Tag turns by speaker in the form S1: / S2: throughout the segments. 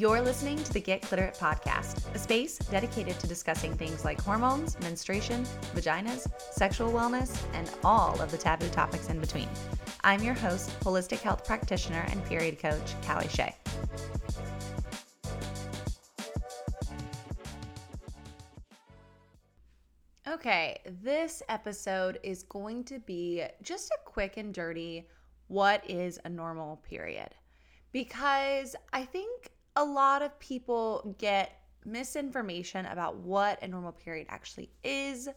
S1: You're listening to the Get Cliterate podcast, a space dedicated to discussing things like hormones, menstruation, vaginas, sexual wellness, and all of the taboo topics in between. I'm your host, holistic health practitioner and period coach, Callie Shea. Okay, this episode is going to be just a quick and dirty what is a normal period? Because I think a lot of people get misinformation about what a normal period actually is.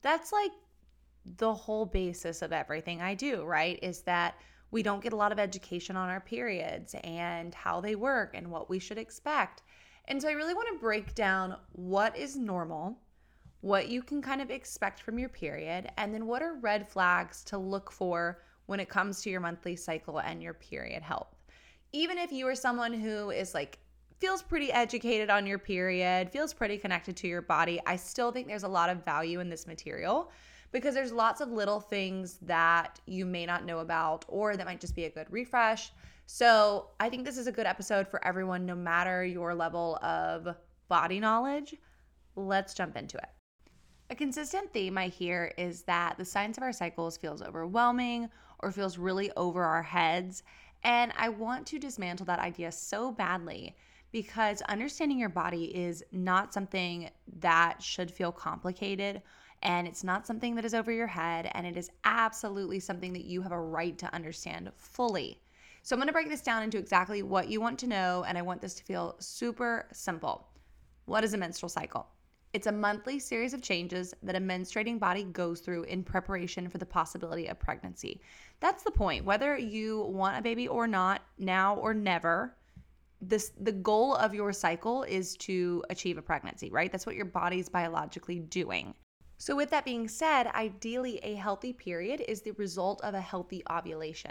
S1: That's like the whole basis of everything I do, right? Is that we don't get a lot of education on our periods and how they work and what we should expect. And so I really want to break down what is normal, what you can kind of expect from your period, and then what are red flags to look for when it comes to your monthly cycle and your period health even if you are someone who is like feels pretty educated on your period, feels pretty connected to your body, I still think there's a lot of value in this material because there's lots of little things that you may not know about or that might just be a good refresh. So, I think this is a good episode for everyone, no matter your level of body knowledge. Let's jump into it. A consistent theme I hear is that the science of our cycles feels overwhelming or feels really over our heads. And I want to dismantle that idea so badly because understanding your body is not something that should feel complicated and it's not something that is over your head and it is absolutely something that you have a right to understand fully. So I'm going to break this down into exactly what you want to know and I want this to feel super simple. What is a menstrual cycle? It's a monthly series of changes that a menstruating body goes through in preparation for the possibility of pregnancy. That's the point. Whether you want a baby or not, now or never, this the goal of your cycle is to achieve a pregnancy, right? That's what your body's biologically doing. So with that being said, ideally a healthy period is the result of a healthy ovulation.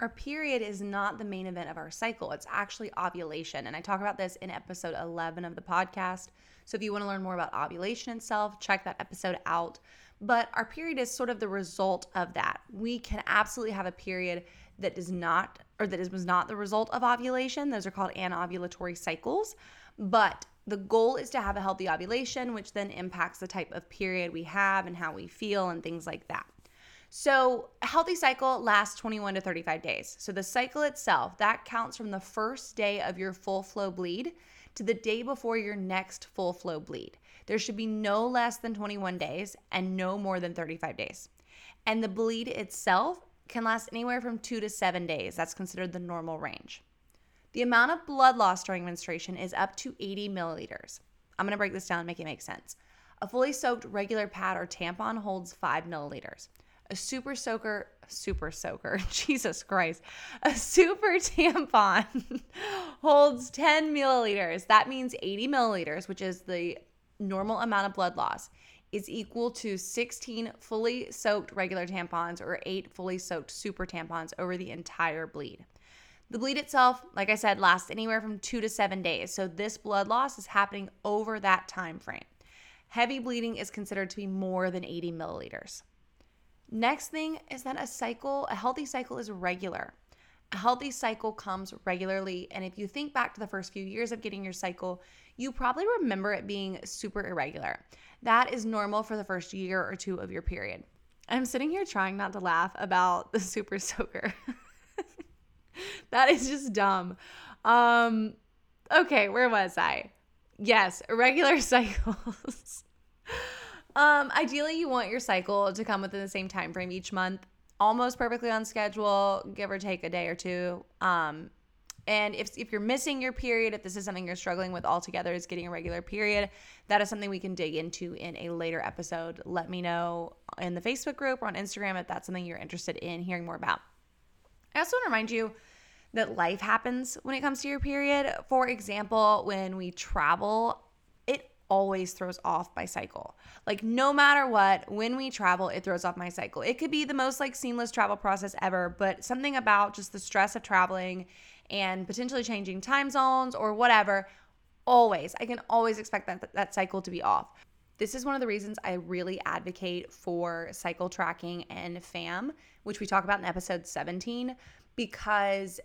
S1: Our period is not the main event of our cycle. It's actually ovulation. And I talk about this in episode 11 of the podcast. So if you want to learn more about ovulation itself, check that episode out. But our period is sort of the result of that. We can absolutely have a period that does not, or that is, was not the result of ovulation. Those are called anovulatory cycles. But the goal is to have a healthy ovulation, which then impacts the type of period we have and how we feel and things like that. So, a healthy cycle lasts 21 to 35 days. So, the cycle itself, that counts from the first day of your full flow bleed to the day before your next full flow bleed. There should be no less than 21 days and no more than 35 days. And the bleed itself can last anywhere from two to seven days. That's considered the normal range. The amount of blood loss during menstruation is up to 80 milliliters. I'm gonna break this down and make it make sense. A fully soaked regular pad or tampon holds five milliliters. A super soaker, super soaker, Jesus Christ, a super tampon holds 10 milliliters. That means 80 milliliters, which is the normal amount of blood loss, is equal to 16 fully soaked regular tampons or eight fully soaked super tampons over the entire bleed. The bleed itself, like I said, lasts anywhere from two to seven days. So this blood loss is happening over that time frame. Heavy bleeding is considered to be more than 80 milliliters. Next thing is that a cycle, a healthy cycle is regular. A healthy cycle comes regularly. And if you think back to the first few years of getting your cycle, you probably remember it being super irregular. That is normal for the first year or two of your period. I'm sitting here trying not to laugh about the super soaker. that is just dumb. Um, okay, where was I? Yes, irregular cycles. Um, ideally, you want your cycle to come within the same time frame each month, almost perfectly on schedule, give or take a day or two. Um, and if, if you're missing your period, if this is something you're struggling with altogether, is getting a regular period, that is something we can dig into in a later episode. Let me know in the Facebook group or on Instagram if that's something you're interested in hearing more about. I also want to remind you that life happens when it comes to your period. For example, when we travel, always throws off my cycle. Like no matter what, when we travel, it throws off my cycle. It could be the most like seamless travel process ever, but something about just the stress of traveling and potentially changing time zones or whatever, always, I can always expect that that cycle to be off. This is one of the reasons I really advocate for cycle tracking and FAM, which we talk about in episode 17, because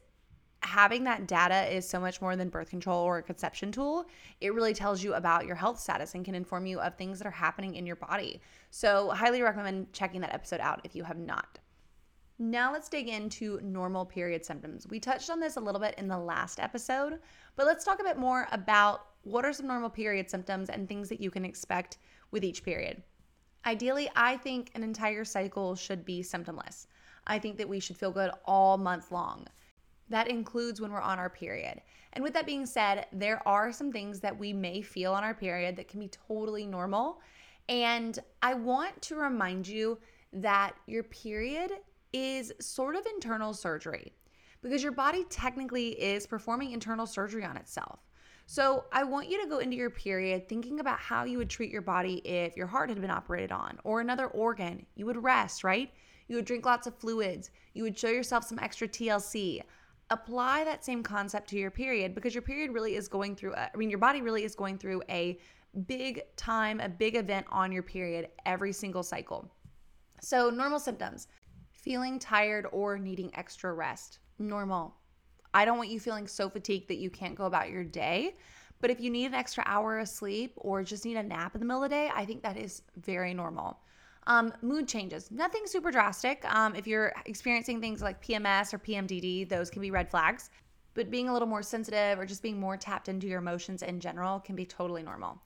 S1: having that data is so much more than birth control or a conception tool. It really tells you about your health status and can inform you of things that are happening in your body. So, highly recommend checking that episode out if you have not. Now, let's dig into normal period symptoms. We touched on this a little bit in the last episode, but let's talk a bit more about what are some normal period symptoms and things that you can expect with each period. Ideally, I think an entire cycle should be symptomless. I think that we should feel good all month long. That includes when we're on our period. And with that being said, there are some things that we may feel on our period that can be totally normal. And I want to remind you that your period is sort of internal surgery because your body technically is performing internal surgery on itself. So, I want you to go into your period thinking about how you would treat your body if your heart had been operated on or another organ. You would rest, right? You would drink lots of fluids. You would show yourself some extra TLC apply that same concept to your period because your period really is going through, a, I mean, your body really is going through a big time, a big event on your period every single cycle. So, normal symptoms feeling tired or needing extra rest. Normal. I don't want you feeling so fatigued that you can't go about your day. But if you need an extra hour of sleep or just need a nap in the middle of the day, I think that is very normal. Um, mood changes, nothing super drastic. Um, if you're experiencing things like PMS or PMDD, those can be red flags. But being a little more sensitive or just being more tapped into your emotions in general can be totally normal.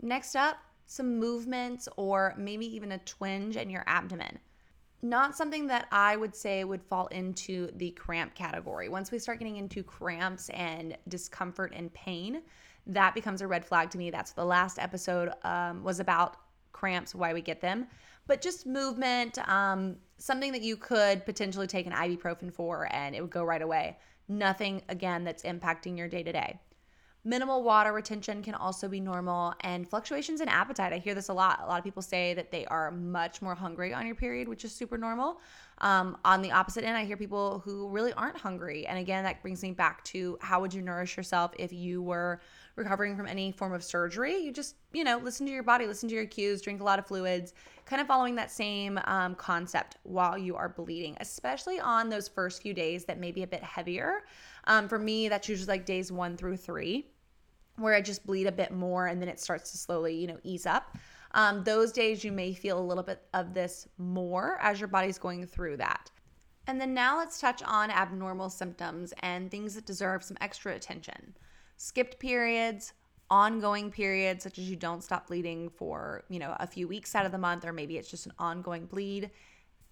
S1: Next up, some movements or maybe even a twinge in your abdomen. Not something that I would say would fall into the cramp category. Once we start getting into cramps and discomfort and pain, that becomes a red flag to me. That's what the last episode um, was about cramps, why we get them but just movement, um, something that you could potentially take an ibuprofen for and it would go right away. Nothing, again, that's impacting your day to day. Minimal water retention can also be normal, and fluctuations in appetite. I hear this a lot. A lot of people say that they are much more hungry on your period, which is super normal. Um, on the opposite end, I hear people who really aren't hungry. And again, that brings me back to how would you nourish yourself if you were recovering from any form of surgery? You just, you know, listen to your body, listen to your cues, drink a lot of fluids, kind of following that same um, concept while you are bleeding, especially on those first few days that may be a bit heavier. Um, for me, that's usually like days one through three, where I just bleed a bit more and then it starts to slowly, you know, ease up. Um, those days you may feel a little bit of this more as your body's going through that. And then now let's touch on abnormal symptoms and things that deserve some extra attention. Skipped periods, ongoing periods such as you don't stop bleeding for, you know, a few weeks out of the month or maybe it's just an ongoing bleed,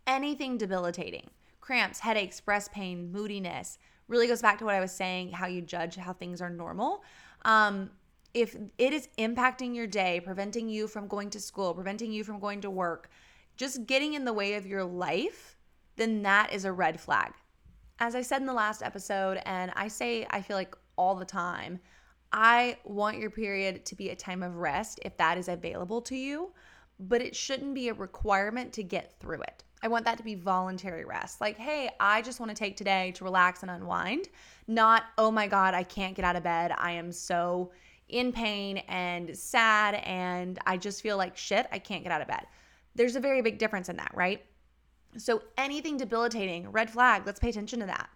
S1: anything debilitating. Cramps, headaches, breast pain, moodiness, really goes back to what I was saying, how you judge how things are normal. Um, if it is impacting your day, preventing you from going to school, preventing you from going to work, just getting in the way of your life, then that is a red flag. As I said in the last episode, and I say I feel like all the time, I want your period to be a time of rest if that is available to you, but it shouldn't be a requirement to get through it. I want that to be voluntary rest. Like, hey, I just want to take today to relax and unwind, not, oh my God, I can't get out of bed. I am so in pain and sad and I just feel like shit. I can't get out of bed. There's a very big difference in that, right? So, anything debilitating, red flag, let's pay attention to that.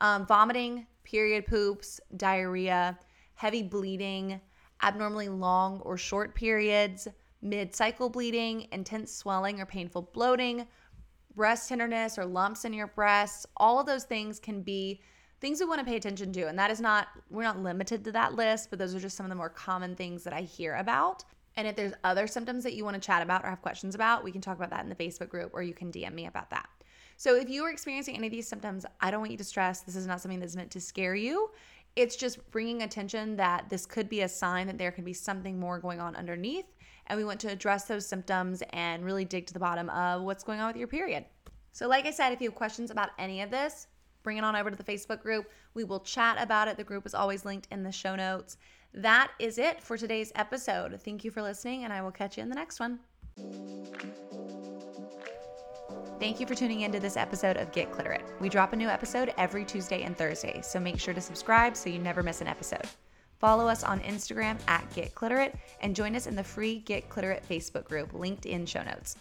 S1: Um, vomiting, period poops, diarrhea, heavy bleeding, abnormally long or short periods, mid cycle bleeding, intense swelling or painful bloating, breast tenderness or lumps in your breasts. All of those things can be things we want to pay attention to. And that is not, we're not limited to that list, but those are just some of the more common things that I hear about. And if there's other symptoms that you want to chat about or have questions about, we can talk about that in the Facebook group or you can DM me about that. So if you are experiencing any of these symptoms, I don't want you to stress. This is not something that's meant to scare you. It's just bringing attention that this could be a sign that there can be something more going on underneath. And we want to address those symptoms and really dig to the bottom of what's going on with your period. So, like I said, if you have questions about any of this, bring it on over to the Facebook group. We will chat about it. The group is always linked in the show notes. That is it for today's episode. Thank you for listening, and I will catch you in the next one. Thank you for tuning into this episode of Get Cliterate. We drop a new episode every Tuesday and Thursday, so make sure to subscribe so you never miss an episode. Follow us on Instagram at Get Cliterate and join us in the free Get Cliterate Facebook group linked in show notes.